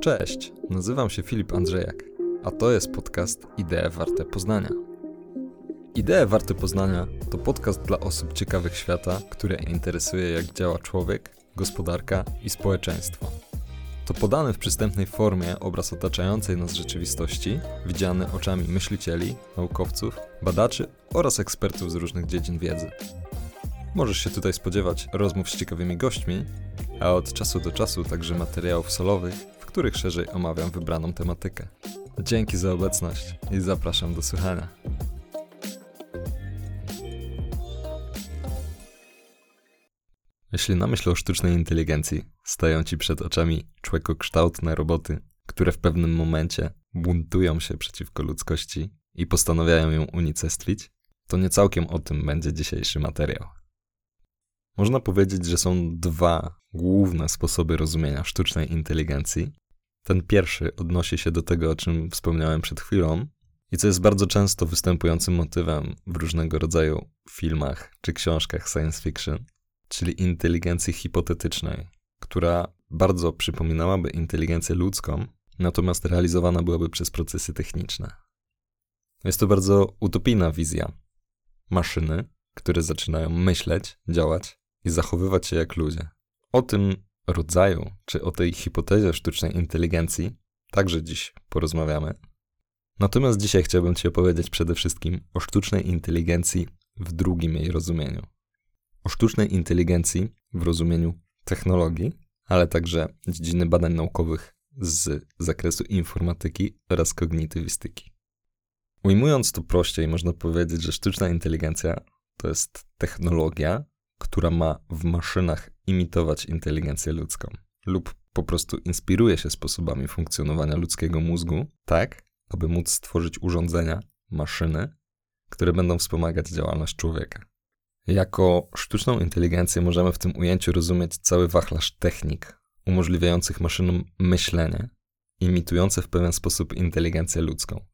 Cześć, nazywam się Filip Andrzejak, a to jest podcast Idee Warte Poznania. Idee Warte Poznania to podcast dla osób ciekawych świata, które interesuje jak działa człowiek, gospodarka i społeczeństwo. To podany w przystępnej formie obraz otaczającej nas rzeczywistości, widziany oczami myślicieli, naukowców, badaczy oraz ekspertów z różnych dziedzin wiedzy. Możesz się tutaj spodziewać rozmów z ciekawymi gośćmi, a od czasu do czasu także materiałów solowych, w których szerzej omawiam wybraną tematykę. Dzięki za obecność i zapraszam do słuchania. Jeśli na myśl o sztucznej inteligencji stają ci przed oczami człekokształtne roboty, które w pewnym momencie buntują się przeciwko ludzkości i postanawiają ją unicestwić, to nie całkiem o tym będzie dzisiejszy materiał. Można powiedzieć, że są dwa główne sposoby rozumienia sztucznej inteligencji. Ten pierwszy odnosi się do tego, o czym wspomniałem przed chwilą, i co jest bardzo często występującym motywem w różnego rodzaju filmach czy książkach science fiction, czyli inteligencji hipotetycznej, która bardzo przypominałaby inteligencję ludzką, natomiast realizowana byłaby przez procesy techniczne. Jest to bardzo utopijna wizja maszyny, które zaczynają myśleć, działać i zachowywać się jak ludzie. O tym rodzaju, czy o tej hipotezie sztucznej inteligencji także dziś porozmawiamy. Natomiast dzisiaj chciałbym Ci opowiedzieć przede wszystkim o sztucznej inteligencji w drugim jej rozumieniu. O sztucznej inteligencji w rozumieniu technologii, ale także dziedziny badań naukowych z zakresu informatyki oraz kognitywistyki. Ujmując to prościej, można powiedzieć, że sztuczna inteligencja to jest technologia, która ma w maszynach imitować inteligencję ludzką, lub po prostu inspiruje się sposobami funkcjonowania ludzkiego mózgu, tak, aby móc stworzyć urządzenia, maszyny, które będą wspomagać działalność człowieka. Jako sztuczną inteligencję możemy w tym ujęciu rozumieć cały wachlarz technik umożliwiających maszynom myślenie, imitujące w pewien sposób inteligencję ludzką.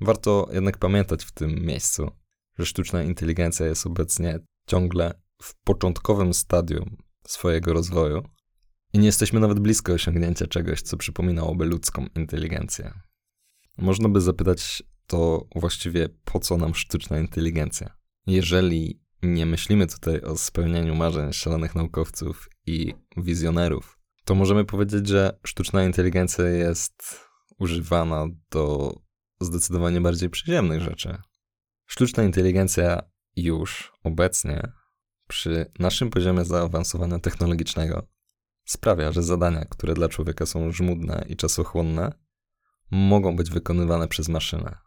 Warto jednak pamiętać w tym miejscu, że sztuczna inteligencja jest obecnie ciągle w początkowym stadium swojego rozwoju i nie jesteśmy nawet blisko osiągnięcia czegoś, co przypominałoby ludzką inteligencję. Można by zapytać to właściwie po co nam sztuczna inteligencja? Jeżeli nie myślimy tutaj o spełnieniu marzeń szalonych naukowców i wizjonerów, to możemy powiedzieć, że sztuczna inteligencja jest używana do zdecydowanie bardziej przyziemnych rzeczy. Sztuczna inteligencja już obecnie przy naszym poziomie zaawansowania technologicznego sprawia, że zadania, które dla człowieka są żmudne i czasochłonne, mogą być wykonywane przez maszynę.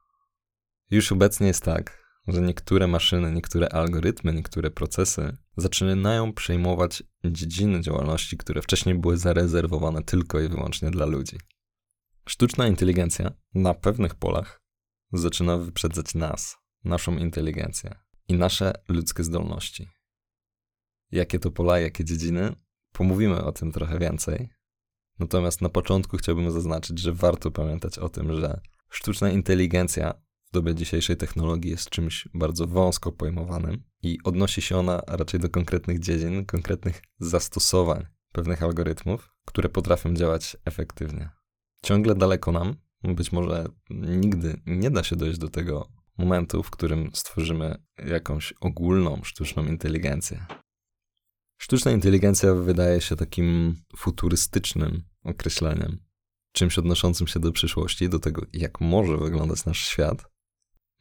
Już obecnie jest tak, że niektóre maszyny, niektóre algorytmy, niektóre procesy zaczynają przejmować dziedziny działalności, które wcześniej były zarezerwowane tylko i wyłącznie dla ludzi. Sztuczna inteligencja na pewnych polach zaczyna wyprzedzać nas, naszą inteligencję i nasze ludzkie zdolności. Jakie to pola, jakie dziedziny? Pomówimy o tym trochę więcej. Natomiast na początku chciałbym zaznaczyć, że warto pamiętać o tym, że sztuczna inteligencja w dobie dzisiejszej technologii jest czymś bardzo wąsko pojmowanym i odnosi się ona raczej do konkretnych dziedzin, konkretnych zastosowań pewnych algorytmów, które potrafią działać efektywnie. Ciągle daleko nam, być może nigdy nie da się dojść do tego momentu, w którym stworzymy jakąś ogólną sztuczną inteligencję. Sztuczna inteligencja wydaje się takim futurystycznym określeniem, czymś odnoszącym się do przyszłości, do tego, jak może wyglądać nasz świat.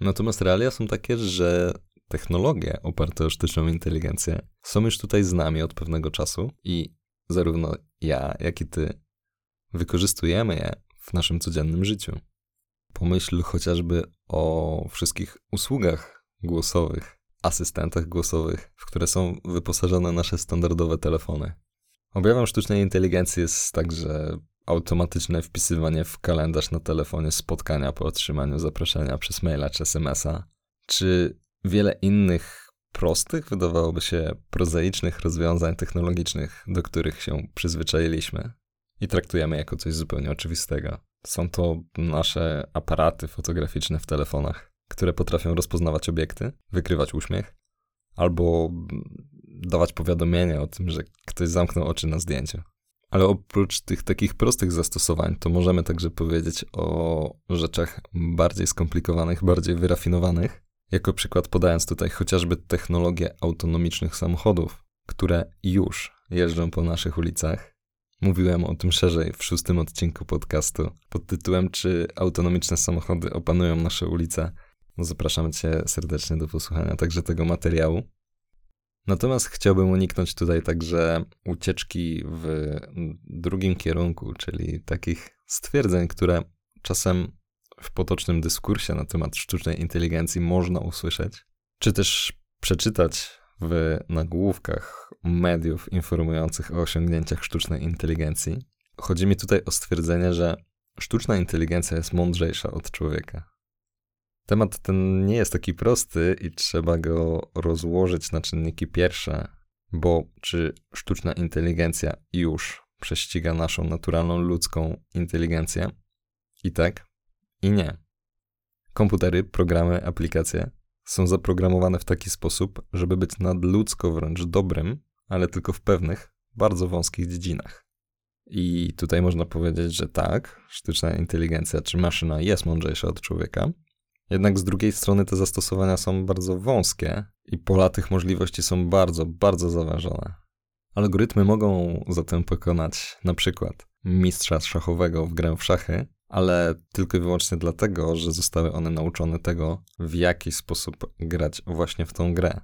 Natomiast realia są takie, że technologie oparte o sztuczną inteligencję są już tutaj z nami od pewnego czasu i zarówno ja, jak i ty wykorzystujemy je w naszym codziennym życiu. Pomyśl chociażby o wszystkich usługach głosowych, asystentach głosowych, w które są wyposażone nasze standardowe telefony. Objawem sztucznej inteligencji jest także automatyczne wpisywanie w kalendarz na telefonie spotkania po otrzymaniu zaproszenia przez maila czy SMS-a, czy wiele innych prostych, wydawałoby się prozaicznych rozwiązań technologicznych, do których się przyzwyczailiśmy i traktujemy jako coś zupełnie oczywistego. Są to nasze aparaty fotograficzne w telefonach, które potrafią rozpoznawać obiekty, wykrywać uśmiech, albo dawać powiadomienie o tym, że ktoś zamknął oczy na zdjęciu. Ale oprócz tych takich prostych zastosowań, to możemy także powiedzieć o rzeczach bardziej skomplikowanych, bardziej wyrafinowanych. Jako przykład podając tutaj chociażby technologię autonomicznych samochodów, które już jeżdżą po naszych ulicach. Mówiłem o tym szerzej w szóstym odcinku podcastu pod tytułem Czy autonomiczne samochody opanują nasze ulice? Zapraszam Cię serdecznie do posłuchania także tego materiału. Natomiast chciałbym uniknąć tutaj także ucieczki w drugim kierunku, czyli takich stwierdzeń, które czasem w potocznym dyskursie na temat sztucznej inteligencji można usłyszeć, czy też przeczytać w nagłówkach mediów informujących o osiągnięciach sztucznej inteligencji. Chodzi mi tutaj o stwierdzenie, że sztuczna inteligencja jest mądrzejsza od człowieka. Temat ten nie jest taki prosty i trzeba go rozłożyć na czynniki pierwsze, bo czy sztuczna inteligencja już prześciga naszą naturalną ludzką inteligencję? I tak, i nie. Komputery, programy, aplikacje są zaprogramowane w taki sposób, żeby być nadludzko wręcz dobrym, ale tylko w pewnych, bardzo wąskich dziedzinach. I tutaj można powiedzieć, że tak, sztuczna inteligencja czy maszyna jest mądrzejsza od człowieka, jednak z drugiej strony te zastosowania są bardzo wąskie i pola tych możliwości są bardzo, bardzo zawężone. Algorytmy mogą zatem pokonać na przykład mistrza szachowego w grę w szachy, ale tylko i wyłącznie dlatego, że zostały one nauczone tego, w jaki sposób grać właśnie w tą grę.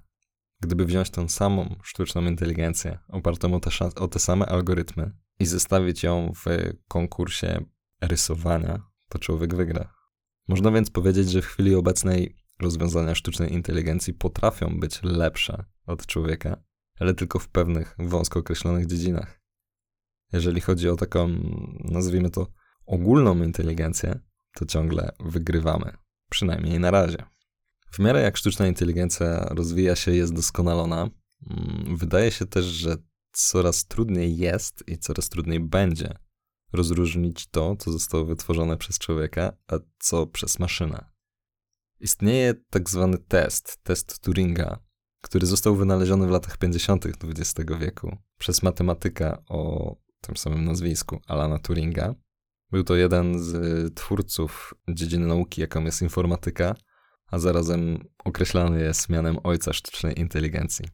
Gdyby wziąć tą samą sztuczną inteligencję, opartą o te, o te same algorytmy i zestawić ją w konkursie rysowania, to człowiek wygra. Można więc powiedzieć, że w chwili obecnej rozwiązania sztucznej inteligencji potrafią być lepsze od człowieka, ale tylko w pewnych wąsko określonych dziedzinach. Jeżeli chodzi o taką, nazwijmy to, ogólną inteligencję, to ciągle wygrywamy. Przynajmniej na razie. W miarę jak sztuczna inteligencja rozwija się, jest doskonalona, mm, wydaje się też, że coraz trudniej jest i coraz trudniej będzie rozróżnić to, co zostało wytworzone przez człowieka, a co przez maszynę. Istnieje tak zwany test, test Turinga, który został wynaleziony w latach 50. XX wieku przez matematyka o tym samym nazwisku, Alana Turinga. Był to jeden z twórców dziedziny nauki, jaką jest informatyka, a zarazem określany jest mianem ojca sztucznej inteligencji.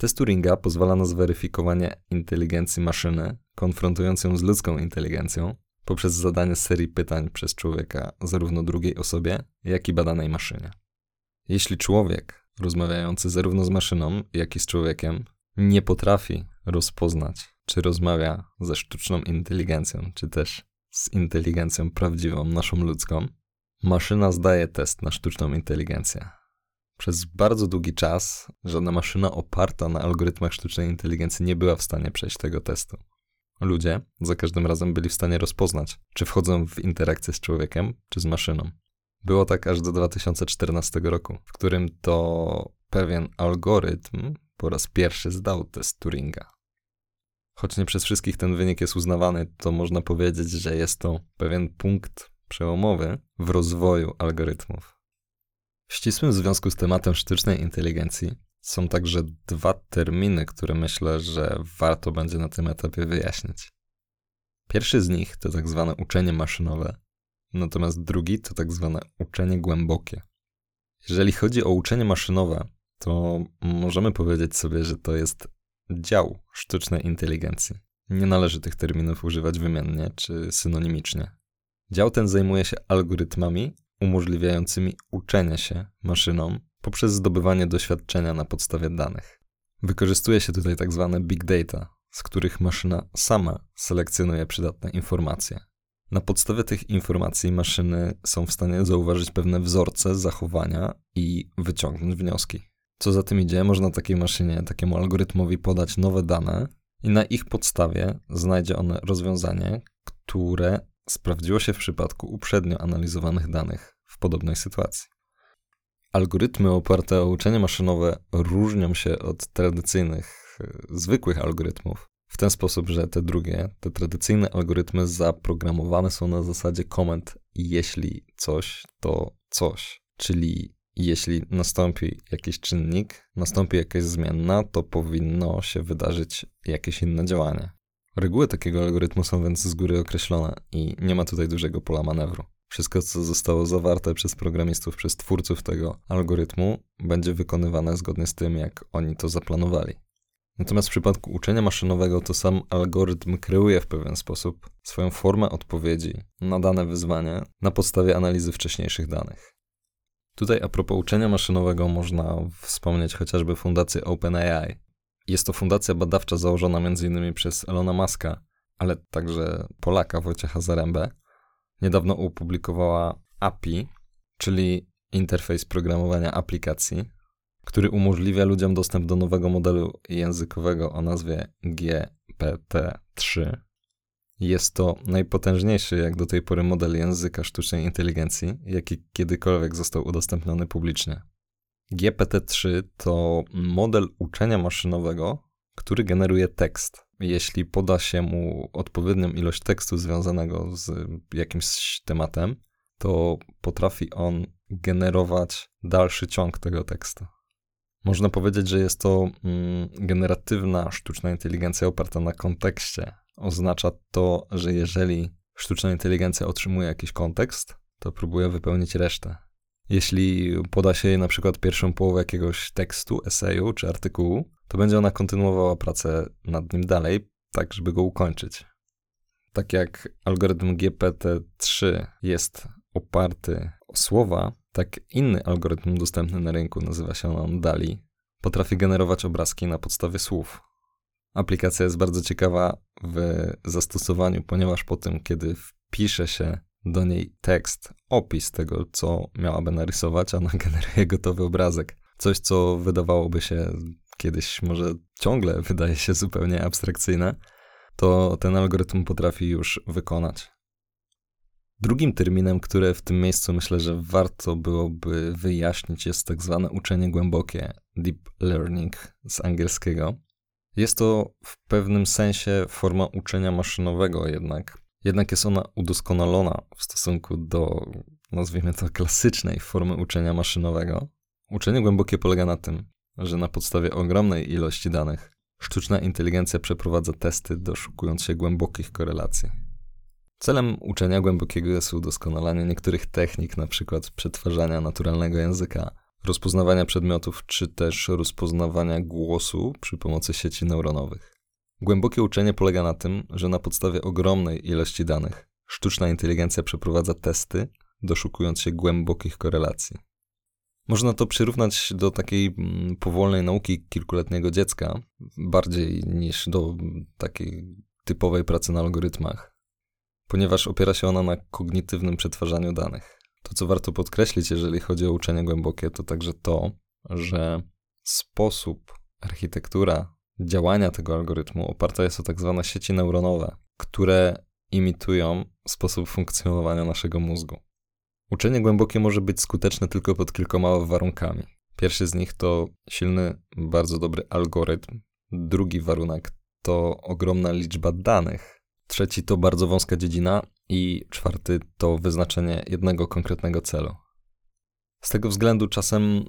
Test Turinga pozwala na zweryfikowanie inteligencji maszyny, konfrontując ją z ludzką inteligencją, poprzez zadanie serii pytań przez człowieka zarówno drugiej osobie, jak i badanej maszynie. Jeśli człowiek, rozmawiający zarówno z maszyną, jak i z człowiekiem, nie potrafi rozpoznać, czy rozmawia ze sztuczną inteligencją, czy też z inteligencją prawdziwą, naszą ludzką, maszyna zdaje test na sztuczną inteligencję. Przez bardzo długi czas żadna maszyna oparta na algorytmach sztucznej inteligencji nie była w stanie przejść tego testu. Ludzie za każdym razem byli w stanie rozpoznać, czy wchodzą w interakcję z człowiekiem, czy z maszyną. Było tak aż do 2014 roku, w którym to pewien algorytm po raz pierwszy zdał test Turinga. Choć nie przez wszystkich ten wynik jest uznawany, to można powiedzieć, że jest to pewien punkt przełomowy w rozwoju algorytmów. W ścisłym związku z tematem sztucznej inteligencji są także dwa terminy, które myślę, że warto będzie na tym etapie wyjaśnić. Pierwszy z nich to tak zwane uczenie maszynowe, natomiast drugi to tak zwane uczenie głębokie. Jeżeli chodzi o uczenie maszynowe, to możemy powiedzieć sobie, że to jest dział sztucznej inteligencji. Nie należy tych terminów używać wymiennie czy synonimicznie. Dział ten zajmuje się algorytmami umożliwiającymi uczenie się maszynom poprzez zdobywanie doświadczenia na podstawie danych. Wykorzystuje się tutaj tak zwane big data, z których maszyna sama selekcjonuje przydatne informacje. Na podstawie tych informacji maszyny są w stanie zauważyć pewne wzorce zachowania i wyciągnąć wnioski. Co za tym idzie, można takiej maszynie, takiemu algorytmowi podać nowe dane i na ich podstawie znajdzie on rozwiązanie, które sprawdziło się w przypadku uprzednio analizowanych danych w podobnej sytuacji. Algorytmy oparte o uczenie maszynowe różnią się od tradycyjnych, e, zwykłych algorytmów w ten sposób, że te drugie, te tradycyjne algorytmy zaprogramowane są na zasadzie komend jeśli coś, to coś. Czyli jeśli nastąpi jakiś czynnik, nastąpi jakaś zmiana, to powinno się wydarzyć jakieś inne działanie. Reguły takiego algorytmu są więc z góry określone i nie ma tutaj dużego pola manewru. Wszystko, co zostało zawarte przez programistów, przez twórców tego algorytmu, będzie wykonywane zgodnie z tym, jak oni to zaplanowali. Natomiast w przypadku uczenia maszynowego to sam algorytm kreuje w pewien sposób swoją formę odpowiedzi na dane wyzwanie na podstawie analizy wcześniejszych danych. Tutaj a propos uczenia maszynowego można wspomnieć chociażby fundację OpenAI. Jest to fundacja badawcza założona m.in. przez Elona Muska, ale także Polaka Wojciecha Zarembę. Niedawno opublikowała API, czyli interfejs programowania aplikacji, który umożliwia ludziom dostęp do nowego modelu językowego o nazwie GPT-3. Jest to najpotężniejszy jak do tej pory model języka sztucznej inteligencji, jaki kiedykolwiek został udostępniony publicznie. GPT-3 to model uczenia maszynowego, który generuje tekst. Jeśli poda się mu odpowiednią ilość tekstu związanego z jakimś tematem, to potrafi on generować dalszy ciąg tego tekstu. Można powiedzieć, że jest to mm, generatywna sztuczna inteligencja oparta na kontekście. Oznacza to, że jeżeli sztuczna inteligencja otrzymuje jakiś kontekst, to próbuje wypełnić resztę. Jeśli poda się jej na przykład pierwszą połowę jakiegoś tekstu, eseju czy artykułu, to będzie ona kontynuowała pracę nad nim dalej, tak żeby go ukończyć. Tak jak algorytm GPT-3 jest oparty o słowa, tak inny algorytm dostępny na rynku, nazywa się on DALI, potrafi generować obrazki na podstawie słów. Aplikacja jest bardzo ciekawa w zastosowaniu, ponieważ po tym, kiedy wpisze się do niej tekst, opis tego, co miałaby narysować, ona generuje gotowy obrazek. Coś, co wydawałoby się kiedyś, może ciągle wydaje się zupełnie abstrakcyjne, to ten algorytm potrafi już wykonać. Drugim terminem, które w tym miejscu myślę, że warto byłoby wyjaśnić, jest tak zwane uczenie głębokie, deep learning z angielskiego. Jest to w pewnym sensie forma uczenia maszynowego, jednak, jednak jest ona udoskonalona w stosunku do, nazwijmy to, klasycznej formy uczenia maszynowego. Uczenie głębokie polega na tym, że na podstawie ogromnej ilości danych sztuczna inteligencja przeprowadza testy, doszukując się głębokich korelacji. Celem uczenia głębokiego jest udoskonalanie niektórych technik, np. przetwarzania naturalnego języka, rozpoznawania przedmiotów, czy też rozpoznawania głosu przy pomocy sieci neuronowych. Głębokie uczenie polega na tym, że na podstawie ogromnej ilości danych sztuczna inteligencja przeprowadza testy, doszukując się głębokich korelacji. Można to przyrównać do takiej mm, powolnej nauki kilkuletniego dziecka, bardziej niż do takiej typowej pracy na algorytmach ponieważ opiera się ona na kognitywnym przetwarzaniu danych. To, co warto podkreślić, jeżeli chodzi o uczenie głębokie, to także to, że sposób, architektura działania tego algorytmu oparta jest o tak zwane sieci neuronowe, które imitują sposób funkcjonowania naszego mózgu. Uczenie głębokie może być skuteczne tylko pod kilkoma warunkami. Pierwszy z nich to silny, bardzo dobry algorytm. Drugi warunek to ogromna liczba danych, trzeci to bardzo wąska dziedzina i czwarty to wyznaczenie jednego konkretnego celu. Z tego względu czasem y,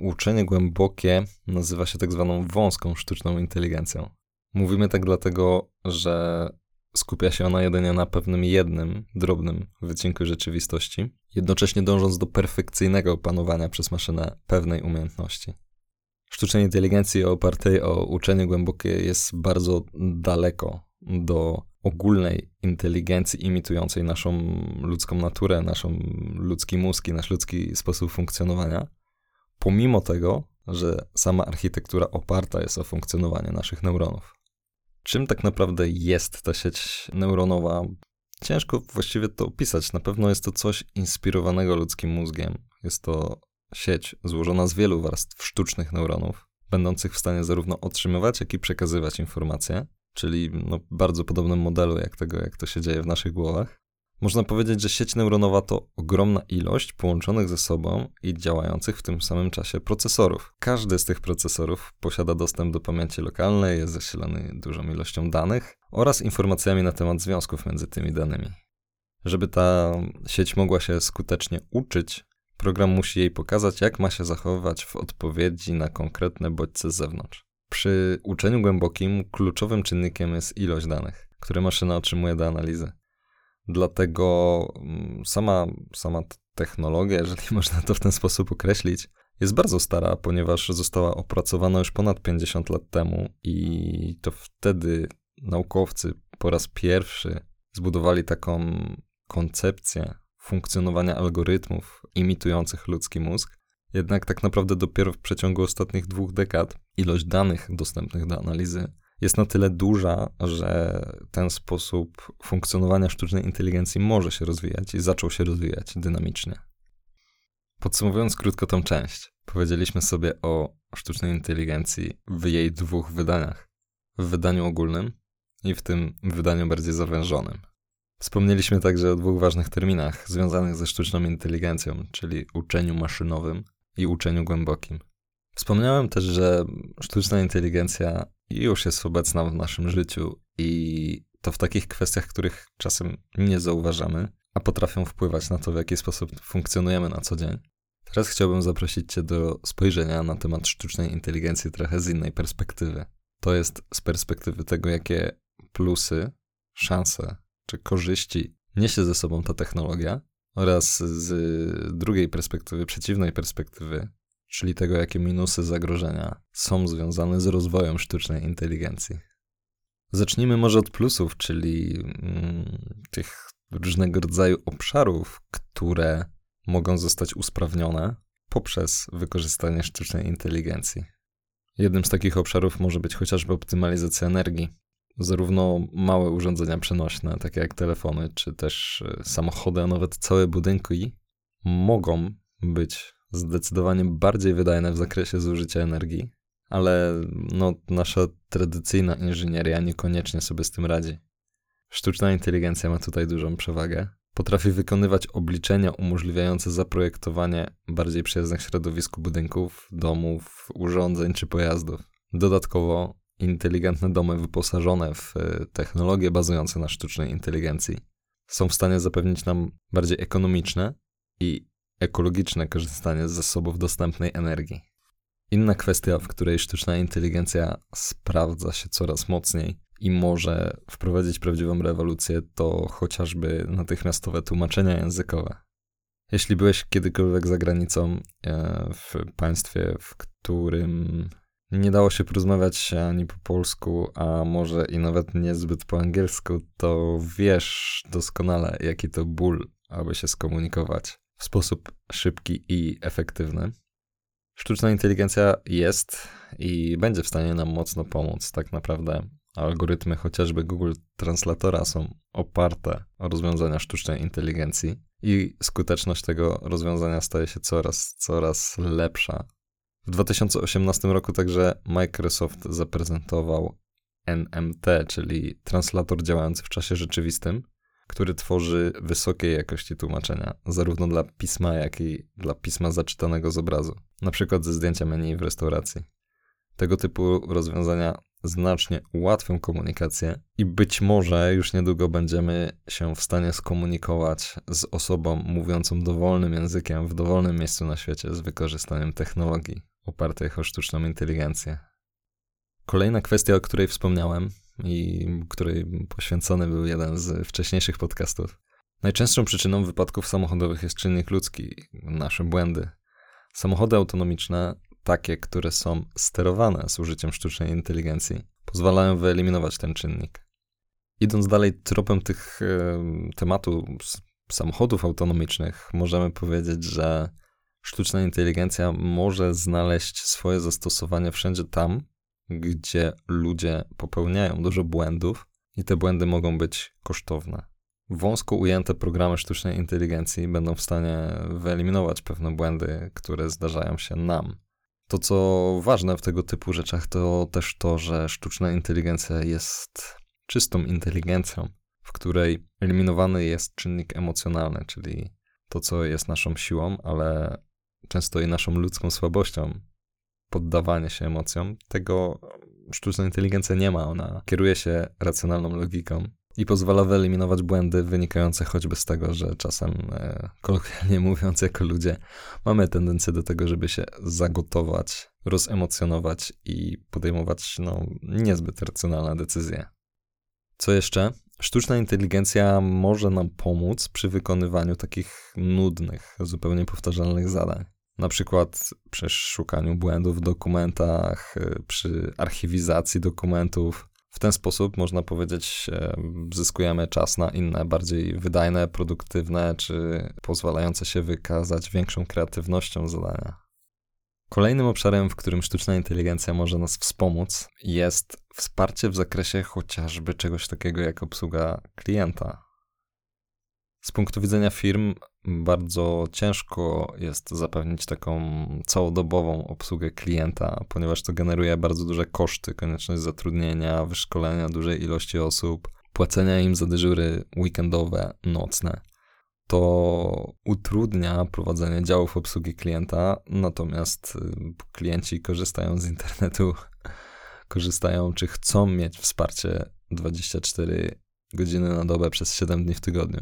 uczenie głębokie nazywa się tak zwaną wąską sztuczną inteligencją. Mówimy tak dlatego, że skupia się ona jedynie na pewnym jednym, drobnym wycinku rzeczywistości, jednocześnie dążąc do perfekcyjnego opanowania przez maszynę pewnej umiejętności. Sztucznej inteligencji opartej o uczenie głębokie jest bardzo daleko do ogólnej inteligencji imitującej naszą ludzką naturę, naszą ludzki mózg i nasz ludzki sposób funkcjonowania, pomimo tego, że sama architektura oparta jest o funkcjonowanie naszych neuronów. Czym tak naprawdę jest ta sieć neuronowa? Ciężko właściwie to opisać. Na pewno jest to coś inspirowanego ludzkim mózgiem. Jest to sieć złożona z wielu warstw sztucznych neuronów, będących w stanie zarówno otrzymywać, jak i przekazywać informacje, czyli no, bardzo podobnym modelu jak tego, jak to się dzieje w naszych głowach. Można powiedzieć, że sieć neuronowa to ogromna ilość połączonych ze sobą i działających w tym samym czasie procesorów. Każdy z tych procesorów posiada dostęp do pamięci lokalnej, jest zasilany dużą ilością danych oraz informacjami na temat związków między tymi danymi. Żeby ta sieć mogła się skutecznie uczyć, program musi jej pokazać, jak ma się zachowywać w odpowiedzi na konkretne bodźce z zewnątrz. Przy uczeniu głębokim kluczowym czynnikiem jest ilość danych, które maszyna otrzymuje do analizy. Dlatego mm, sama, sama technologia, jeżeli można to w ten sposób określić, jest bardzo stara, ponieważ została opracowana już ponad 50 lat temu i to wtedy naukowcy po raz pierwszy zbudowali taką koncepcję funkcjonowania algorytmów imitujących ludzki mózg. Jednak tak naprawdę dopiero w przeciągu ostatnich dwóch dekad ilość danych dostępnych do analizy jest na tyle duża, że ten sposób funkcjonowania sztucznej inteligencji może się rozwijać i zaczął się rozwijać dynamicznie. Podsumowując krótko tą część, powiedzieliśmy sobie o sztucznej inteligencji w jej dwóch wydaniach. W wydaniu ogólnym i w tym wydaniu bardziej zawężonym. Wspomnieliśmy także o dwóch ważnych terminach związanych ze sztuczną inteligencją, czyli uczeniu maszynowym i uczeniu głębokim. Wspomniałem też, że sztuczna inteligencja już jest obecna w naszym życiu i to w takich kwestiach, których czasem nie zauważamy, a potrafią wpływać na to, w jaki sposób funkcjonujemy na co dzień. Teraz chciałbym zaprosić Cię do spojrzenia na temat sztucznej inteligencji trochę z innej perspektywy. To jest z perspektywy tego, jakie plusy, szanse czy korzyści niesie ze sobą ta technologia, oraz z drugiej perspektywy, przeciwnej perspektywy, czyli tego, jakie minusy zagrożenia są związane z rozwojem sztucznej inteligencji. Zacznijmy może od plusów, czyli mm, tych różnego rodzaju obszarów, które mogą zostać usprawnione poprzez wykorzystanie sztucznej inteligencji. Jednym z takich obszarów może być chociażby optymalizacja energii. Zarówno małe urządzenia przenośne, takie jak telefony, czy też e, samochody, a nawet całe budynki, mogą być zdecydowanie bardziej wydajne w zakresie zużycia energii, ale no, nasza tradycyjna inżynieria niekoniecznie sobie z tym radzi. Sztuczna inteligencja ma tutaj dużą przewagę. Potrafi wykonywać obliczenia umożliwiające zaprojektowanie bardziej przyjaznych środowisku budynków, domów, urządzeń czy pojazdów. Dodatkowo inteligentne domy wyposażone w e, technologie bazujące na sztucznej inteligencji są w stanie zapewnić nam bardziej ekonomiczne i ekologiczne korzystanie z zasobów dostępnej energii. Inna kwestia, w której sztuczna inteligencja sprawdza się coraz mocniej i może wprowadzić prawdziwą rewolucję, to chociażby natychmiastowe tłumaczenia językowe. Jeśli byłeś kiedykolwiek za granicą e, w państwie, w którym nie dało się porozmawiać ani po polsku, a może i nawet niezbyt po angielsku, to wiesz doskonale, jaki to ból, aby się skomunikować w sposób szybki i efektywny. Sztuczna inteligencja jest i będzie w stanie nam mocno pomóc. Tak naprawdę algorytmy chociażby Google Translatora są oparte o rozwiązania sztucznej inteligencji i skuteczność tego rozwiązania staje się coraz, coraz lepsza w 2018 roku także Microsoft zaprezentował NMT, czyli translator działający w czasie rzeczywistym, który tworzy wysokiej jakości tłumaczenia, zarówno dla pisma, jak i dla pisma zaczytanego z obrazu, na przykład ze zdjęcia menu w restauracji. Tego typu rozwiązania znacznie ułatwią komunikację i być może już niedługo będziemy się w stanie skomunikować z osobą mówiącą dowolnym językiem w dowolnym miejscu na świecie z wykorzystaniem technologii opartych o sztuczną inteligencję. Kolejna kwestia, o której wspomniałem i której poświęcony był jeden z wcześniejszych podcastów. Najczęstszą przyczyną wypadków samochodowych jest czynnik ludzki, nasze błędy. Samochody autonomiczne, takie, które są sterowane z użyciem sztucznej inteligencji, pozwalają wyeliminować ten czynnik. Idąc dalej tropem tych e, tematu samochodów autonomicznych, możemy powiedzieć, że sztuczna inteligencja może znaleźć swoje zastosowanie wszędzie tam, gdzie ludzie popełniają dużo błędów i te błędy mogą być kosztowne. Wąsko ujęte programy sztucznej inteligencji będą w stanie wyeliminować pewne błędy, które zdarzają się nam. To, co ważne w tego typu rzeczach, to też to, że sztuczna inteligencja jest czystą inteligencją, w której eliminowany jest czynnik emocjonalny, czyli to, co jest naszą siłą, ale często i naszą ludzką słabością, poddawanie się emocjom, tego sztuczna inteligencja nie ma. Ona kieruje się racjonalną logiką i pozwala wyeliminować błędy wynikające choćby z tego, że czasem, e, kolokwialnie mówiąc, jako ludzie, mamy tendencję do tego, żeby się zagotować, rozemocjonować i podejmować no, niezbyt racjonalne decyzje. Co jeszcze? Sztuczna inteligencja może nam pomóc przy wykonywaniu takich nudnych, zupełnie powtarzalnych zadań. Na przykład przy szukaniu błędów w dokumentach, e, przy archiwizacji dokumentów, w ten sposób, można powiedzieć, e, zyskujemy czas na inne, bardziej wydajne, produktywne, czy pozwalające się wykazać większą kreatywnością zadania. Kolejnym obszarem, w którym sztuczna inteligencja może nas wspomóc, jest wsparcie w zakresie chociażby czegoś takiego jak obsługa klienta. Z punktu widzenia firm bardzo ciężko jest zapewnić taką całodobową obsługę klienta, ponieważ to generuje bardzo duże koszty, konieczność zatrudnienia, wyszkolenia dużej ilości osób, płacenia im za dyżury weekendowe, nocne. To utrudnia prowadzenie działów obsługi klienta, natomiast y, klienci korzystają z internetu, korzystają czy chcą mieć wsparcie 24 godziny na dobę przez 7 dni w tygodniu.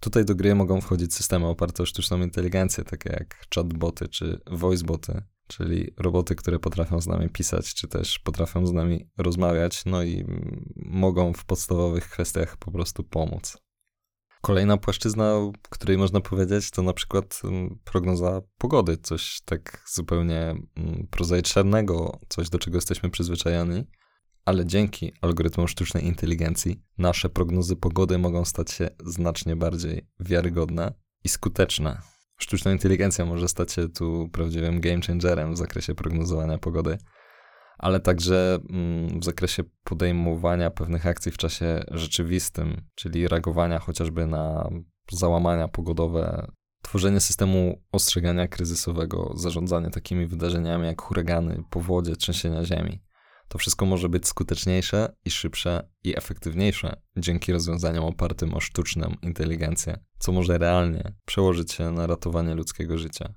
Tutaj do gry mogą wchodzić systemy oparte o sztuczną inteligencję, takie jak chatboty czy voiceboty, czyli roboty, które potrafią z nami pisać, czy też potrafią z nami rozmawiać, no i mogą w podstawowych kwestiach po prostu pomóc. Kolejna płaszczyzna, której można powiedzieć, to na przykład mm, prognoza pogody, coś tak zupełnie mm, prozaicznego, coś do czego jesteśmy przyzwyczajeni, ale dzięki algorytmom sztucznej inteligencji nasze prognozy pogody mogą stać się znacznie bardziej wiarygodne i skuteczne. Sztuczna inteligencja może stać się tu prawdziwym game changerem w zakresie prognozowania pogody, ale także mm, w zakresie podejmowania pewnych akcji w czasie rzeczywistym, czyli reagowania chociażby na załamania pogodowe, tworzenie systemu ostrzegania kryzysowego, zarządzanie takimi wydarzeniami jak huragany, powodzie, trzęsienia ziemi. To wszystko może być skuteczniejsze i szybsze i efektywniejsze dzięki rozwiązaniom opartym o sztuczną inteligencję, co może realnie przełożyć się na ratowanie ludzkiego życia.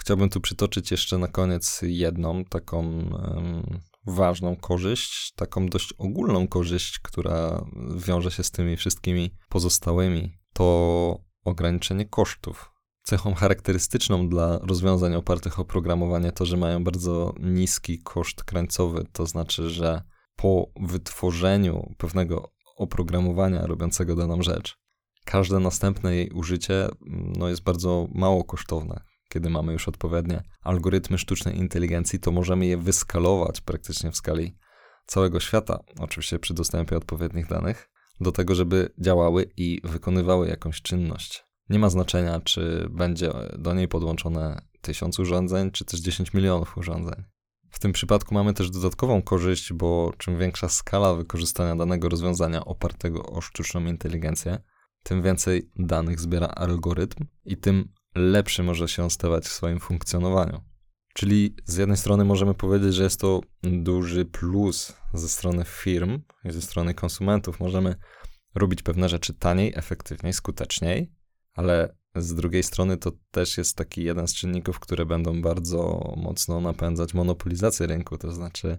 Chciałbym tu przytoczyć jeszcze na koniec jedną taką um, ważną korzyść, taką dość ogólną korzyść, która wiąże się z tymi wszystkimi pozostałymi. To ograniczenie kosztów Cechą charakterystyczną dla rozwiązań opartych o programowanie to, że mają bardzo niski koszt krańcowy, to znaczy, że po wytworzeniu pewnego oprogramowania robiącego daną rzecz, każde następne jej użycie no, jest bardzo mało kosztowne. Kiedy mamy już odpowiednie algorytmy sztucznej inteligencji, to możemy je wyskalować praktycznie w skali całego świata, oczywiście przy dostępie odpowiednich danych, do tego, żeby działały i wykonywały jakąś czynność. Nie ma znaczenia, czy będzie do niej podłączone tysiąc urządzeń, czy też 10 milionów urządzeń. W tym przypadku mamy też dodatkową korzyść, bo czym większa skala wykorzystania danego rozwiązania opartego o sztuczną inteligencję, tym więcej danych zbiera algorytm i tym lepszy może się on stawać w swoim funkcjonowaniu. Czyli z jednej strony możemy powiedzieć, że jest to duży plus ze strony firm i ze strony konsumentów. Możemy robić pewne rzeczy taniej, efektywniej, skuteczniej, ale z drugiej strony to też jest taki jeden z czynników, które będą bardzo mocno napędzać monopolizację rynku, to znaczy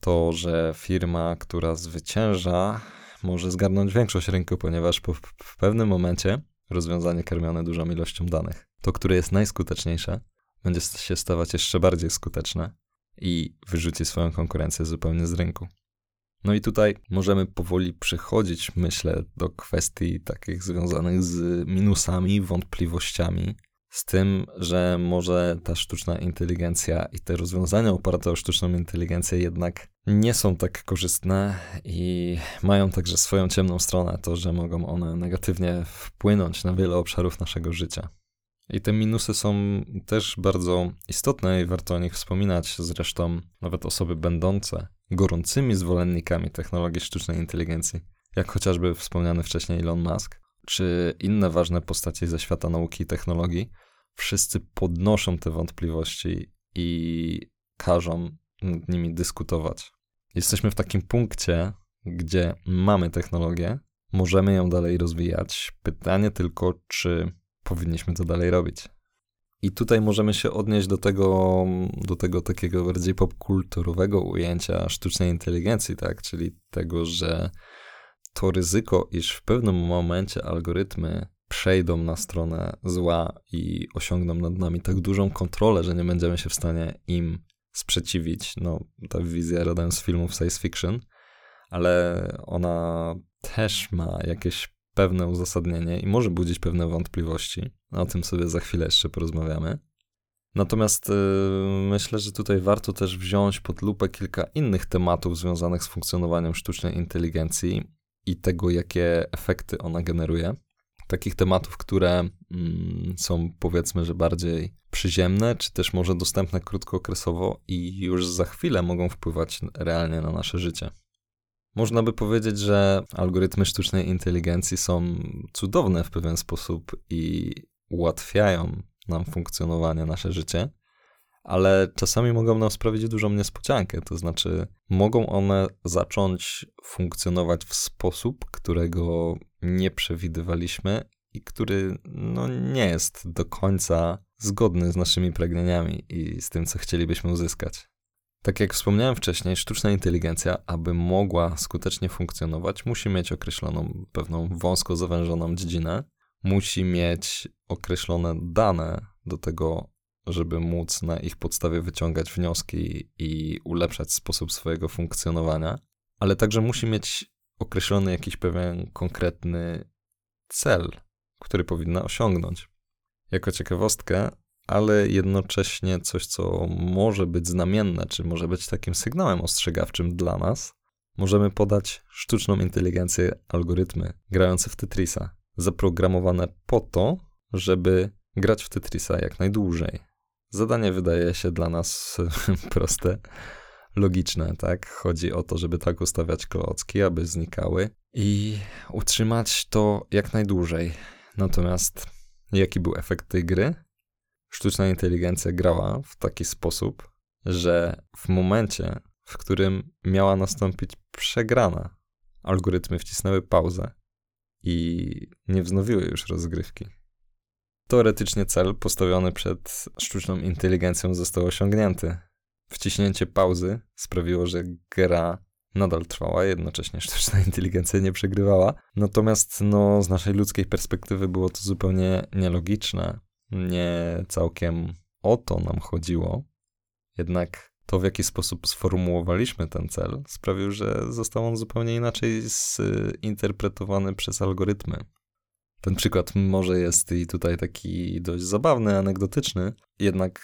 to, że firma, która zwycięża, może zgarnąć większość rynku, ponieważ po, w pewnym momencie rozwiązanie karmione dużą ilością danych, to, które jest najskuteczniejsze, będzie się stawać jeszcze bardziej skuteczne i wyrzuci swoją konkurencję zupełnie z rynku. No i tutaj możemy powoli przechodzić, myślę, do kwestii takich związanych z minusami, wątpliwościami, z tym, że może ta sztuczna inteligencja i te rozwiązania oparte o sztuczną inteligencję jednak nie są tak korzystne i mają także swoją ciemną stronę, to, że mogą one negatywnie wpłynąć na wiele obszarów naszego życia. I te minusy są też bardzo istotne i warto o nich wspominać. Zresztą nawet osoby będące gorącymi zwolennikami technologii sztucznej inteligencji, jak chociażby wspomniany wcześniej Elon Musk, czy inne ważne postacie ze świata nauki i technologii, wszyscy podnoszą te wątpliwości i każą nad nimi dyskutować. Jesteśmy w takim punkcie, gdzie mamy technologię, możemy ją dalej rozwijać. Pytanie tylko, czy powinniśmy to dalej robić. I tutaj możemy się odnieść do tego, do tego takiego bardziej popkulturowego ujęcia sztucznej inteligencji, tak? Czyli tego, że to ryzyko, iż w pewnym momencie algorytmy przejdą na stronę zła i osiągną nad nami tak dużą kontrolę, że nie będziemy się w stanie im sprzeciwić. No, ta wizja rodem z filmów science fiction, ale ona też ma jakieś pewne uzasadnienie i może budzić pewne wątpliwości. O tym sobie za chwilę jeszcze porozmawiamy. Natomiast yy, myślę, że tutaj warto też wziąć pod lupę kilka innych tematów związanych z funkcjonowaniem sztucznej inteligencji i tego, jakie efekty ona generuje. Takich tematów, które mm, są powiedzmy, że bardziej przyziemne, czy też może dostępne krótkookresowo i już za chwilę mogą wpływać realnie na nasze życie. Można by powiedzieć, że algorytmy sztucznej inteligencji są cudowne w pewien sposób i ułatwiają nam funkcjonowanie, nasze życie, ale czasami mogą nam sprawić dużą niespodziankę. To znaczy, mogą one zacząć funkcjonować w sposób, którego nie przewidywaliśmy i który no, nie jest do końca zgodny z naszymi pragnieniami i z tym, co chcielibyśmy uzyskać. Tak jak wspomniałem wcześniej, sztuczna inteligencja, aby mogła skutecznie funkcjonować, musi mieć określoną pewną wąsko zawężoną dziedzinę, musi mieć określone dane do tego, żeby móc na ich podstawie wyciągać wnioski i ulepszać sposób swojego funkcjonowania, ale także musi mieć określony jakiś pewien konkretny cel, który powinna osiągnąć. Jako ciekawostkę, ale jednocześnie coś, co może być znamienne, czy może być takim sygnałem ostrzegawczym dla nas, możemy podać sztuczną inteligencję algorytmy grające w Tetrisa, zaprogramowane po to, żeby grać w Tetrisa jak najdłużej. Zadanie wydaje się dla nas proste, logiczne, tak? Chodzi o to, żeby tak ustawiać klocki, aby znikały i utrzymać to jak najdłużej. Natomiast jaki był efekt tej gry? Sztuczna inteligencja grała w taki sposób, że w momencie, w którym miała nastąpić przegrana, algorytmy wcisnęły pauzę i nie wznowiły już rozgrywki. Teoretycznie cel postawiony przed sztuczną inteligencją został osiągnięty. Wciśnięcie pauzy sprawiło, że gra nadal trwała, jednocześnie sztuczna inteligencja nie przegrywała. Natomiast no, z naszej ludzkiej perspektywy było to zupełnie nielogiczne, nie całkiem o to nam chodziło, jednak to, w jaki sposób sformułowaliśmy ten cel, sprawił, że został on zupełnie inaczej zinterpretowany przez algorytmy. Ten przykład może jest i tutaj taki dość zabawny, anegdotyczny, jednak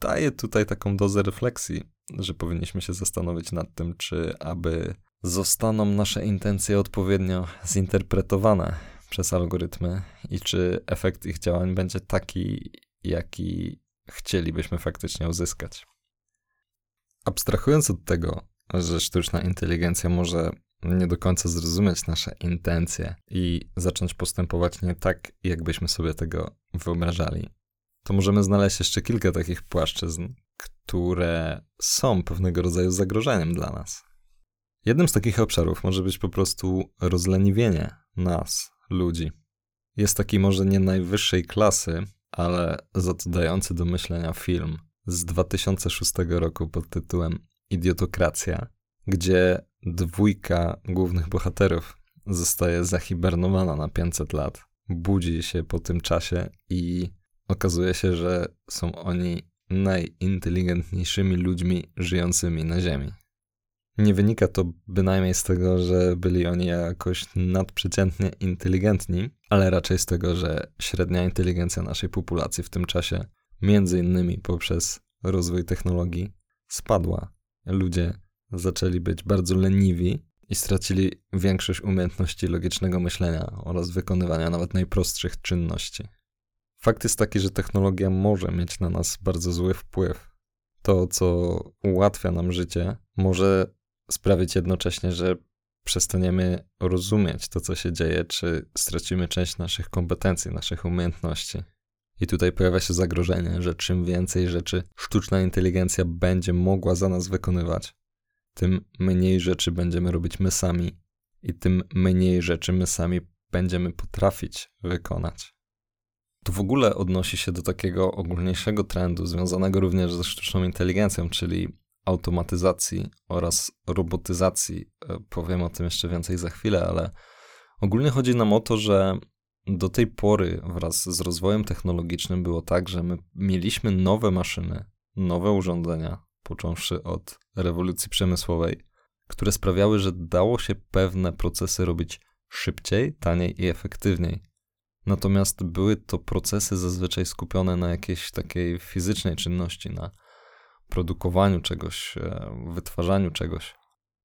daje tutaj taką dozę refleksji, że powinniśmy się zastanowić nad tym, czy aby zostaną nasze intencje odpowiednio zinterpretowane przez algorytmy i czy efekt ich działań będzie taki, jaki chcielibyśmy faktycznie uzyskać. Abstrahując od tego, że sztuczna inteligencja może nie do końca zrozumieć nasze intencje i zacząć postępować nie tak, jakbyśmy sobie tego wyobrażali, to możemy znaleźć jeszcze kilka takich płaszczyzn, które są pewnego rodzaju zagrożeniem dla nas. Jednym z takich obszarów może być po prostu rozleniwienie nas ludzi. Jest taki może nie najwyższej klasy, ale za do myślenia film z 2006 roku pod tytułem Idiotokracja, gdzie dwójka głównych bohaterów zostaje zahibernowana na 500 lat. Budzi się po tym czasie i okazuje się, że są oni najinteligentniejszymi ludźmi żyjącymi na Ziemi. Nie wynika to bynajmniej z tego, że byli oni jakoś nadprzeciętnie inteligentni, ale raczej z tego, że średnia inteligencja naszej populacji w tym czasie, między innymi poprzez rozwój technologii, spadła. Ludzie zaczęli być bardzo leniwi i stracili większość umiejętności logicznego myślenia oraz wykonywania nawet najprostszych czynności. Fakt jest taki, że technologia może mieć na nas bardzo zły wpływ. To, co ułatwia nam życie, może sprawić jednocześnie, że przestaniemy rozumieć to, co się dzieje, czy stracimy część naszych kompetencji, naszych umiejętności. I tutaj pojawia się zagrożenie, że czym więcej rzeczy sztuczna inteligencja będzie mogła za nas wykonywać, tym mniej rzeczy będziemy robić my sami i tym mniej rzeczy my sami będziemy potrafić wykonać. To w ogóle odnosi się do takiego ogólniejszego trendu, związanego również ze sztuczną inteligencją, czyli automatyzacji oraz robotyzacji. E, powiem o tym jeszcze więcej za chwilę, ale ogólnie chodzi nam o to, że do tej pory wraz z rozwojem technologicznym było tak, że my mieliśmy nowe maszyny, nowe urządzenia, począwszy od rewolucji przemysłowej, które sprawiały, że dało się pewne procesy robić szybciej, taniej i efektywniej. Natomiast były to procesy zazwyczaj skupione na jakiejś takiej fizycznej czynności, na produkowaniu czegoś, e, wytwarzaniu czegoś.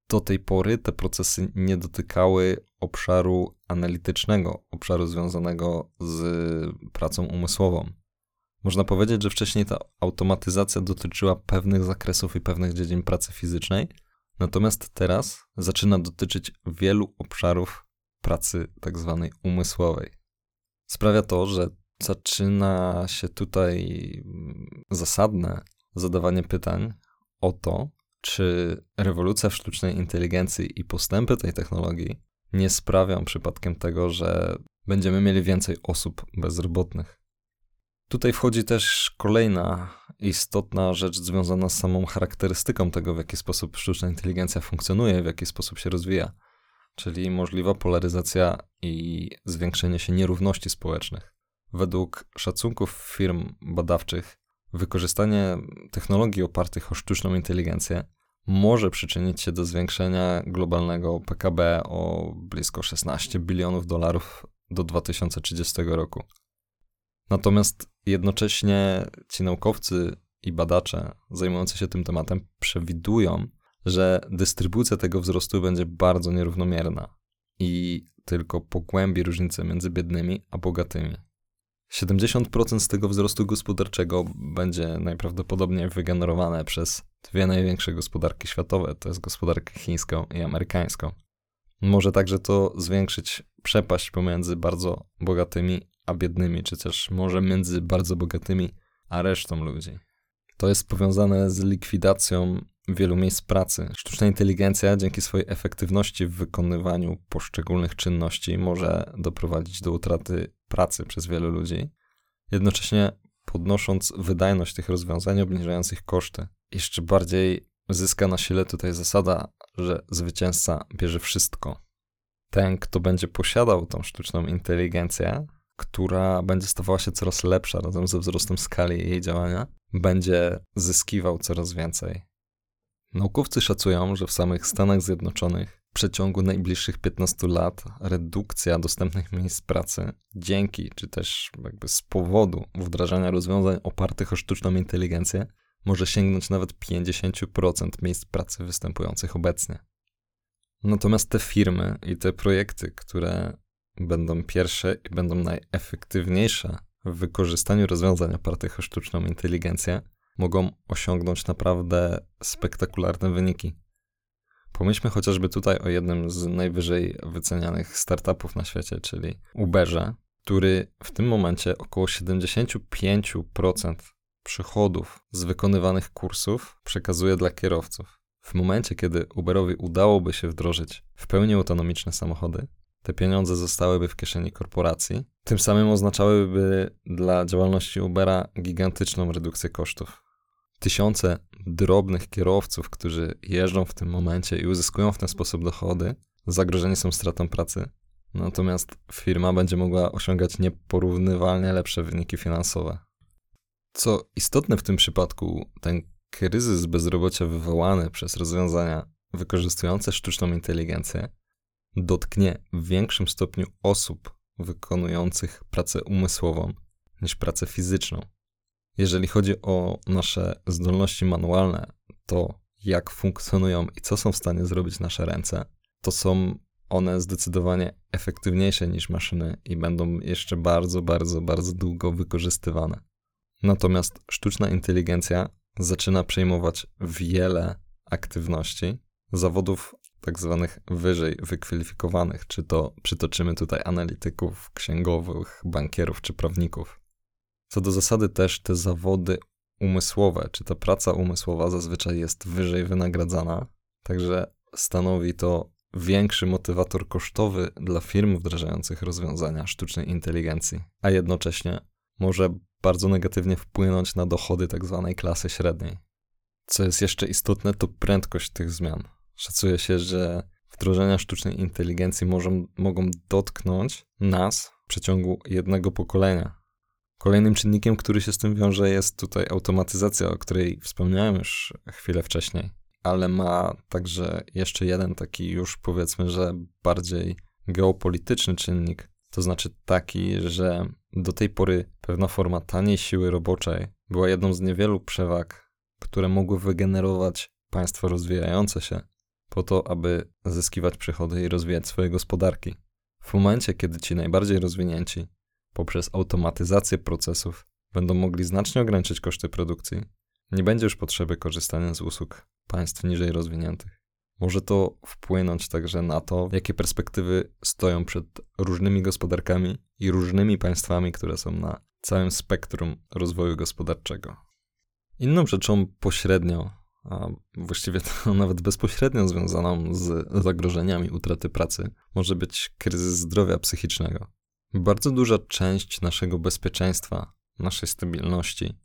Do tej pory te procesy nie dotykały obszaru analitycznego, obszaru związanego z pracą umysłową. Można powiedzieć, że wcześniej ta automatyzacja dotyczyła pewnych zakresów i pewnych dziedzin pracy fizycznej, natomiast teraz zaczyna dotyczyć wielu obszarów pracy tak zwanej umysłowej. Sprawia to, że zaczyna się tutaj zasadne zadawanie pytań o to, czy rewolucja w sztucznej inteligencji i postępy tej technologii nie sprawią przypadkiem tego, że będziemy mieli więcej osób bezrobotnych. Tutaj wchodzi też kolejna istotna rzecz związana z samą charakterystyką tego, w jaki sposób sztuczna inteligencja funkcjonuje, w jaki sposób się rozwija, czyli możliwa polaryzacja i zwiększenie się nierówności społecznych. Według szacunków firm badawczych, wykorzystanie technologii opartych o sztuczną inteligencję może przyczynić się do zwiększenia globalnego PKB o blisko 16 bilionów dolarów do 2030 roku. Natomiast jednocześnie ci naukowcy i badacze zajmujący się tym tematem przewidują, że dystrybucja tego wzrostu będzie bardzo nierównomierna i tylko pogłębi różnice między biednymi a bogatymi. 70% z tego wzrostu gospodarczego będzie najprawdopodobniej wygenerowane przez dwie największe gospodarki światowe, to jest gospodarkę chińską i amerykańską. Może także to zwiększyć przepaść pomiędzy bardzo bogatymi a biednymi, czy też może między bardzo bogatymi a resztą ludzi. To jest powiązane z likwidacją wielu miejsc pracy. Sztuczna inteligencja dzięki swojej efektywności w wykonywaniu poszczególnych czynności może doprowadzić do utraty pracy przez wielu ludzi, jednocześnie podnosząc wydajność tych rozwiązań, obniżając ich koszty. Jeszcze bardziej zyska na sile tutaj zasada, że zwycięzca bierze wszystko. Ten, kto będzie posiadał tą sztuczną inteligencję, która będzie stawała się coraz lepsza razem ze wzrostem skali jej działania, będzie zyskiwał coraz więcej. Naukowcy szacują, że w samych Stanach Zjednoczonych w przeciągu najbliższych 15 lat redukcja dostępnych miejsc pracy dzięki, czy też jakby z powodu wdrażania rozwiązań opartych o sztuczną inteligencję może sięgnąć nawet 50% miejsc pracy występujących obecnie. Natomiast te firmy i te projekty, które będą pierwsze i będą najefektywniejsze w wykorzystaniu rozwiązań opartych o sztuczną inteligencję, mogą osiągnąć naprawdę spektakularne wyniki. Pomyślmy chociażby tutaj o jednym z najwyżej wycenianych startupów na świecie, czyli Uberze, który w tym momencie około 75% przychodów z wykonywanych kursów przekazuje dla kierowców. W momencie, kiedy Uberowi udałoby się wdrożyć w pełni autonomiczne samochody, te pieniądze zostałyby w kieszeni korporacji. Tym samym oznaczałyby dla działalności Ubera gigantyczną redukcję kosztów. Tysiące drobnych kierowców, którzy jeżdżą w tym momencie i uzyskują w ten sposób dochody, zagrożeni są stratą pracy. Natomiast firma będzie mogła osiągać nieporównywalnie lepsze wyniki finansowe. Co istotne w tym przypadku, ten kryzys bezrobocia wywołany przez rozwiązania wykorzystujące sztuczną inteligencję dotknie w większym stopniu osób wykonujących pracę umysłową niż pracę fizyczną. Jeżeli chodzi o nasze zdolności manualne, to jak funkcjonują i co są w stanie zrobić nasze ręce, to są one zdecydowanie efektywniejsze niż maszyny i będą jeszcze bardzo, bardzo, bardzo długo wykorzystywane. Natomiast sztuczna inteligencja zaczyna przejmować wiele aktywności, zawodów tak zwanych wyżej wykwalifikowanych, czy to przytoczymy tutaj analityków, księgowych, bankierów czy prawników. Co do zasady też te zawody umysłowe, czy ta praca umysłowa zazwyczaj jest wyżej wynagradzana, także stanowi to większy motywator kosztowy dla firm wdrażających rozwiązania sztucznej inteligencji, a jednocześnie może bardzo negatywnie wpłynąć na dochody tzw. Tak klasy średniej. Co jest jeszcze istotne, to prędkość tych zmian. Szacuje się, że wdrożenia sztucznej inteligencji możą, mogą dotknąć nas w przeciągu jednego pokolenia. Kolejnym czynnikiem, który się z tym wiąże, jest tutaj automatyzacja, o której wspomniałem już chwilę wcześniej, ale ma także jeszcze jeden taki już powiedzmy, że bardziej geopolityczny czynnik, to znaczy taki, że do tej pory pewna forma taniej siły roboczej była jedną z niewielu przewag, które mogły wygenerować państwa rozwijające się po to, aby zyskiwać przychody i rozwijać swoje gospodarki. W momencie, kiedy ci najbardziej rozwinięci poprzez automatyzację procesów będą mogli znacznie ograniczyć koszty produkcji, nie będzie już potrzeby korzystania z usług państw niżej rozwiniętych. Może to wpłynąć także na to, jakie perspektywy stoją przed różnymi gospodarkami i różnymi państwami, które są na całym spektrum rozwoju gospodarczego. Inną rzeczą pośrednio, a właściwie to nawet bezpośrednio związaną z zagrożeniami utraty pracy, może być kryzys zdrowia psychicznego. Bardzo duża część naszego bezpieczeństwa, naszej stabilności,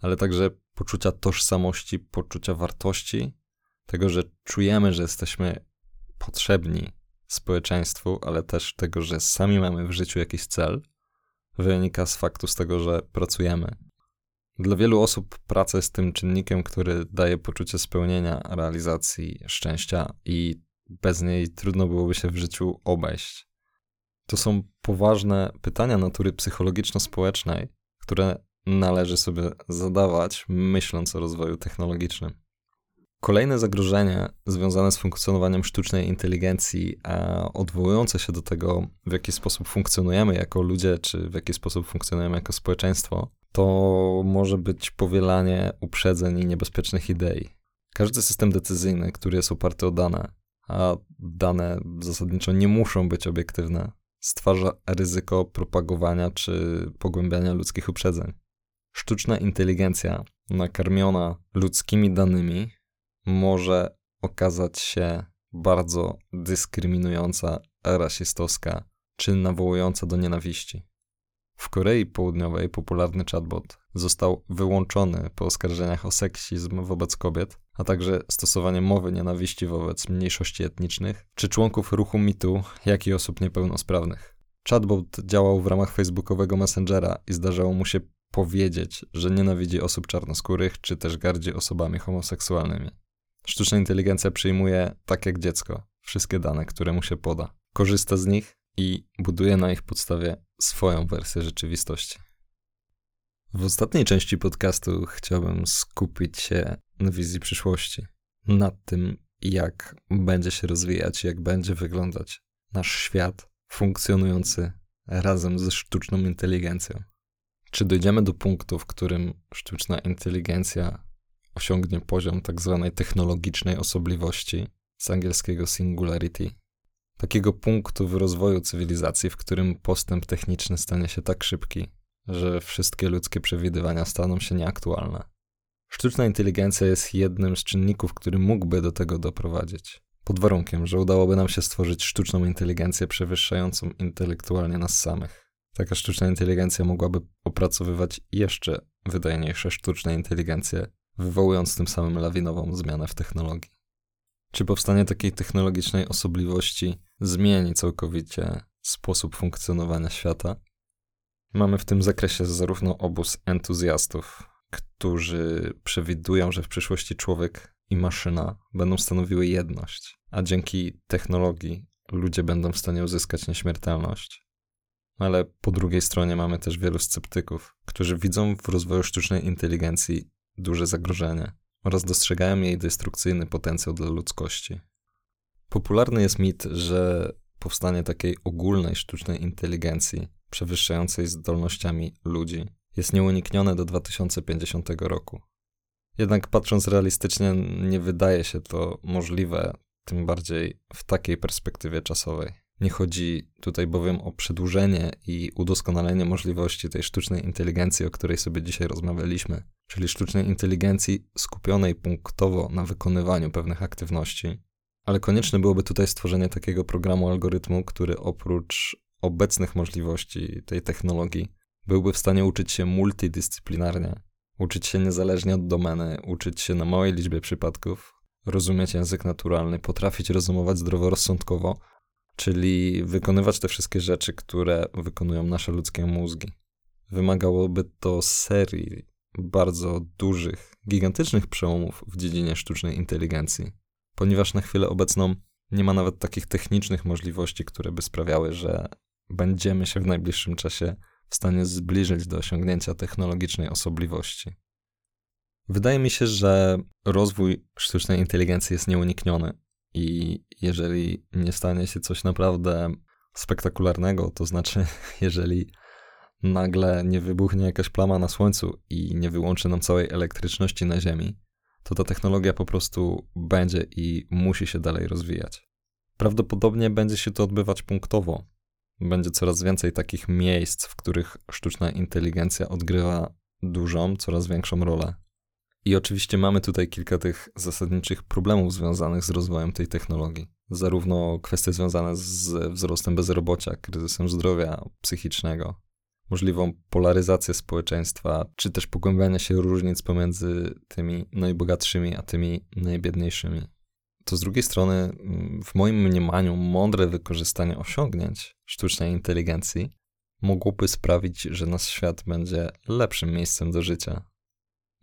ale także poczucia tożsamości, poczucia wartości tego, że czujemy, że jesteśmy potrzebni społeczeństwu, ale też tego, że sami mamy w życiu jakiś cel, wynika z faktu z tego, że pracujemy. Dla wielu osób praca jest tym czynnikiem, który daje poczucie spełnienia, realizacji, szczęścia i bez niej trudno byłoby się w życiu obejść. To są poważne pytania natury psychologiczno-społecznej, które należy sobie zadawać, myśląc o rozwoju technologicznym. Kolejne zagrożenie związane z funkcjonowaniem sztucznej inteligencji, a odwołujące się do tego, w jaki sposób funkcjonujemy jako ludzie, czy w jaki sposób funkcjonujemy jako społeczeństwo, to może być powielanie uprzedzeń i niebezpiecznych idei. Każdy system decyzyjny, który jest oparty o dane, a dane zasadniczo nie muszą być obiektywne, stwarza ryzyko propagowania czy pogłębiania ludzkich uprzedzeń. Sztuczna inteligencja nakarmiona ludzkimi danymi może okazać się bardzo dyskryminująca, rasistowska czy nawołująca do nienawiści. W Korei Południowej popularny chatbot został wyłączony po oskarżeniach o seksizm wobec kobiet, a także stosowanie mowy nienawiści wobec mniejszości etnicznych czy członków ruchu mitu, jak i osób niepełnosprawnych. Chatbot działał w ramach facebookowego Messengera i zdarzało mu się powiedzieć, że nienawidzi osób czarnoskórych czy też gardzi osobami homoseksualnymi. Sztuczna inteligencja przyjmuje, tak jak dziecko, wszystkie dane, które mu się poda. Korzysta z nich i buduje na ich podstawie swoją wersję rzeczywistości. W ostatniej części podcastu chciałbym skupić się na wizji przyszłości, nad tym, jak będzie się rozwijać, jak będzie wyglądać nasz świat funkcjonujący razem ze sztuczną inteligencją. Czy dojdziemy do punktu, w którym sztuczna inteligencja osiągnie poziom tak zwanej technologicznej osobliwości, z angielskiego singularity, takiego punktu w rozwoju cywilizacji, w którym postęp techniczny stanie się tak szybki, że wszystkie ludzkie przewidywania staną się nieaktualne. Sztuczna inteligencja jest jednym z czynników, który mógłby do tego doprowadzić. Pod warunkiem, że udałoby nam się stworzyć sztuczną inteligencję przewyższającą intelektualnie nas samych. Taka sztuczna inteligencja mogłaby opracowywać jeszcze wydajniejsze sztuczne inteligencje, wywołując tym samym lawinową zmianę w technologii. Czy powstanie takiej technologicznej osobliwości zmieni całkowicie sposób funkcjonowania świata? Mamy w tym zakresie zarówno obóz entuzjastów, którzy przewidują, że w przyszłości człowiek i maszyna będą stanowiły jedność, a dzięki technologii ludzie będą w stanie uzyskać nieśmiertelność. Ale po drugiej stronie mamy też wielu sceptyków, którzy widzą w rozwoju sztucznej inteligencji duże zagrożenie oraz dostrzegają jej destrukcyjny potencjał dla ludzkości. Popularny jest mit, że powstanie takiej ogólnej sztucznej inteligencji, przewyższającej zdolnościami ludzi, jest nieuniknione do 2050 roku. Jednak patrząc realistycznie, nie wydaje się to możliwe, tym bardziej w takiej perspektywie czasowej. Nie chodzi tutaj bowiem o przedłużenie i udoskonalenie możliwości tej sztucznej inteligencji, o której sobie dzisiaj rozmawialiśmy, czyli sztucznej inteligencji skupionej punktowo na wykonywaniu pewnych aktywności, ale konieczne byłoby tutaj stworzenie takiego programu algorytmu, który oprócz obecnych możliwości tej technologii byłby w stanie uczyć się multidyscyplinarnie uczyć się niezależnie od domeny, uczyć się na małej liczbie przypadków, rozumieć język naturalny, potrafić rozumować zdroworozsądkowo, czyli wykonywać te wszystkie rzeczy, które wykonują nasze ludzkie mózgi. Wymagałoby to serii bardzo dużych, gigantycznych przełomów w dziedzinie sztucznej inteligencji, ponieważ na chwilę obecną nie ma nawet takich technicznych możliwości, które by sprawiały, że będziemy się w najbliższym czasie w stanie zbliżyć do osiągnięcia technologicznej osobliwości. Wydaje mi się, że rozwój sztucznej inteligencji jest nieunikniony i jeżeli nie stanie się coś naprawdę spektakularnego, to znaczy, jeżeli nagle nie wybuchnie jakaś plama na Słońcu i nie wyłączy nam całej elektryczności na Ziemi, to ta technologia po prostu będzie i musi się dalej rozwijać. Prawdopodobnie będzie się to odbywać punktowo. Będzie coraz więcej takich miejsc, w których sztuczna inteligencja odgrywa dużą, coraz większą rolę. I oczywiście mamy tutaj kilka tych zasadniczych problemów związanych z rozwojem tej technologii. Zarówno kwestie związane z wzrostem bezrobocia, kryzysem zdrowia psychicznego, możliwą polaryzację społeczeństwa, czy też pogłębianie się różnic pomiędzy tymi najbogatszymi a tymi najbiedniejszymi. To z drugiej strony, mm, w moim mniemaniu, mądre wykorzystanie osiągnięć sztucznej inteligencji mogłoby sprawić, że nasz świat będzie lepszym miejscem do życia.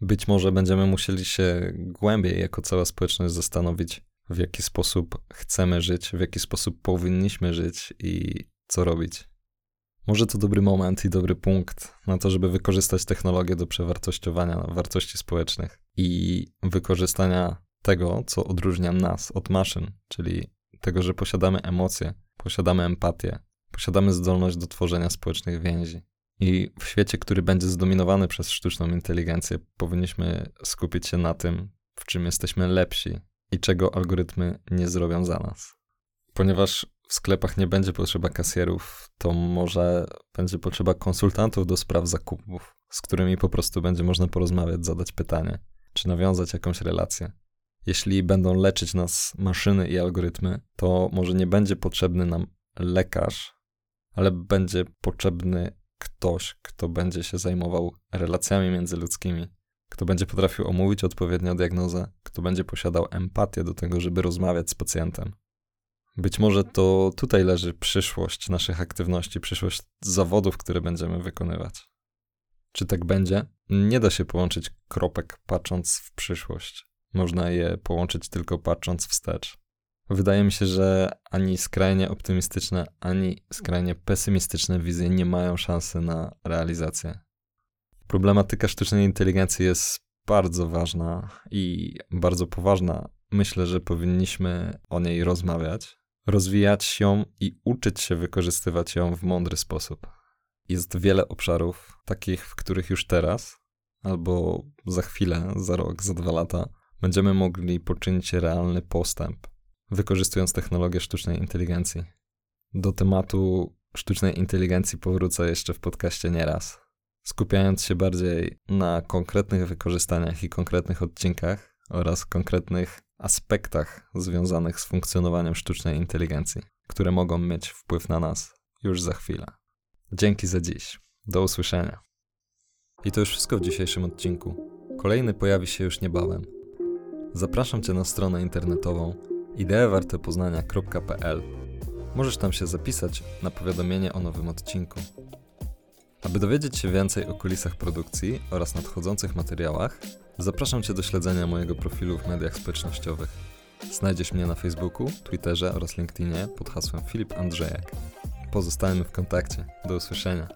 Być może będziemy musieli się głębiej jako cała społeczność zastanowić, w jaki sposób chcemy żyć, w jaki sposób powinniśmy żyć i co robić. Może to dobry moment i dobry punkt na to, żeby wykorzystać technologię do przewartościowania wartości społecznych i wykorzystania tego, co odróżnia nas od maszyn, czyli tego, że posiadamy emocje, posiadamy empatię, posiadamy zdolność do tworzenia społecznych więzi. I w świecie, który będzie zdominowany przez sztuczną inteligencję, powinniśmy skupić się na tym, w czym jesteśmy lepsi i czego algorytmy nie zrobią za nas. Ponieważ w sklepach nie będzie potrzeba kasjerów, to może będzie potrzeba konsultantów do spraw zakupów, z którymi po prostu będzie można porozmawiać, zadać pytanie, czy nawiązać jakąś relację. Jeśli będą leczyć nas maszyny i algorytmy, to może nie będzie potrzebny nam lekarz, ale będzie potrzebny ktoś, kto będzie się zajmował relacjami międzyludzkimi, kto będzie potrafił omówić odpowiednią diagnozę, kto będzie posiadał empatię do tego, żeby rozmawiać z pacjentem. Być może to tutaj leży przyszłość naszych aktywności, przyszłość zawodów, które będziemy wykonywać. Czy tak będzie? Nie da się połączyć kropek patrząc w przyszłość. Można je połączyć tylko patrząc wstecz. Wydaje mi się, że ani skrajnie optymistyczne, ani skrajnie pesymistyczne wizje nie mają szansy na realizację. Problematyka sztucznej inteligencji jest bardzo ważna i bardzo poważna. Myślę, że powinniśmy o niej rozmawiać, rozwijać ją i uczyć się wykorzystywać ją w mądry sposób. Jest wiele obszarów, takich, w których już teraz, albo za chwilę, za rok, za dwa lata, będziemy mogli poczynić realny postęp, wykorzystując technologię sztucznej inteligencji. Do tematu sztucznej inteligencji powrócę jeszcze w podcaście nieraz, skupiając się bardziej na konkretnych wykorzystaniach i konkretnych odcinkach oraz konkretnych aspektach związanych z funkcjonowaniem sztucznej inteligencji, które mogą mieć wpływ na nas już za chwilę. Dzięki za dziś. Do usłyszenia. I to już wszystko w dzisiejszym odcinku. Kolejny pojawi się już niebawem. Zapraszam Cię na stronę internetową ideewartepoznania.pl. Możesz tam się zapisać na powiadomienie o nowym odcinku. Aby dowiedzieć się więcej o kulisach produkcji oraz nadchodzących materiałach, zapraszam Cię do śledzenia mojego profilu w mediach społecznościowych. Znajdziesz mnie na Facebooku, Twitterze oraz LinkedInie pod hasłem Filip Andrzejek. Pozostajemy w kontakcie. Do usłyszenia.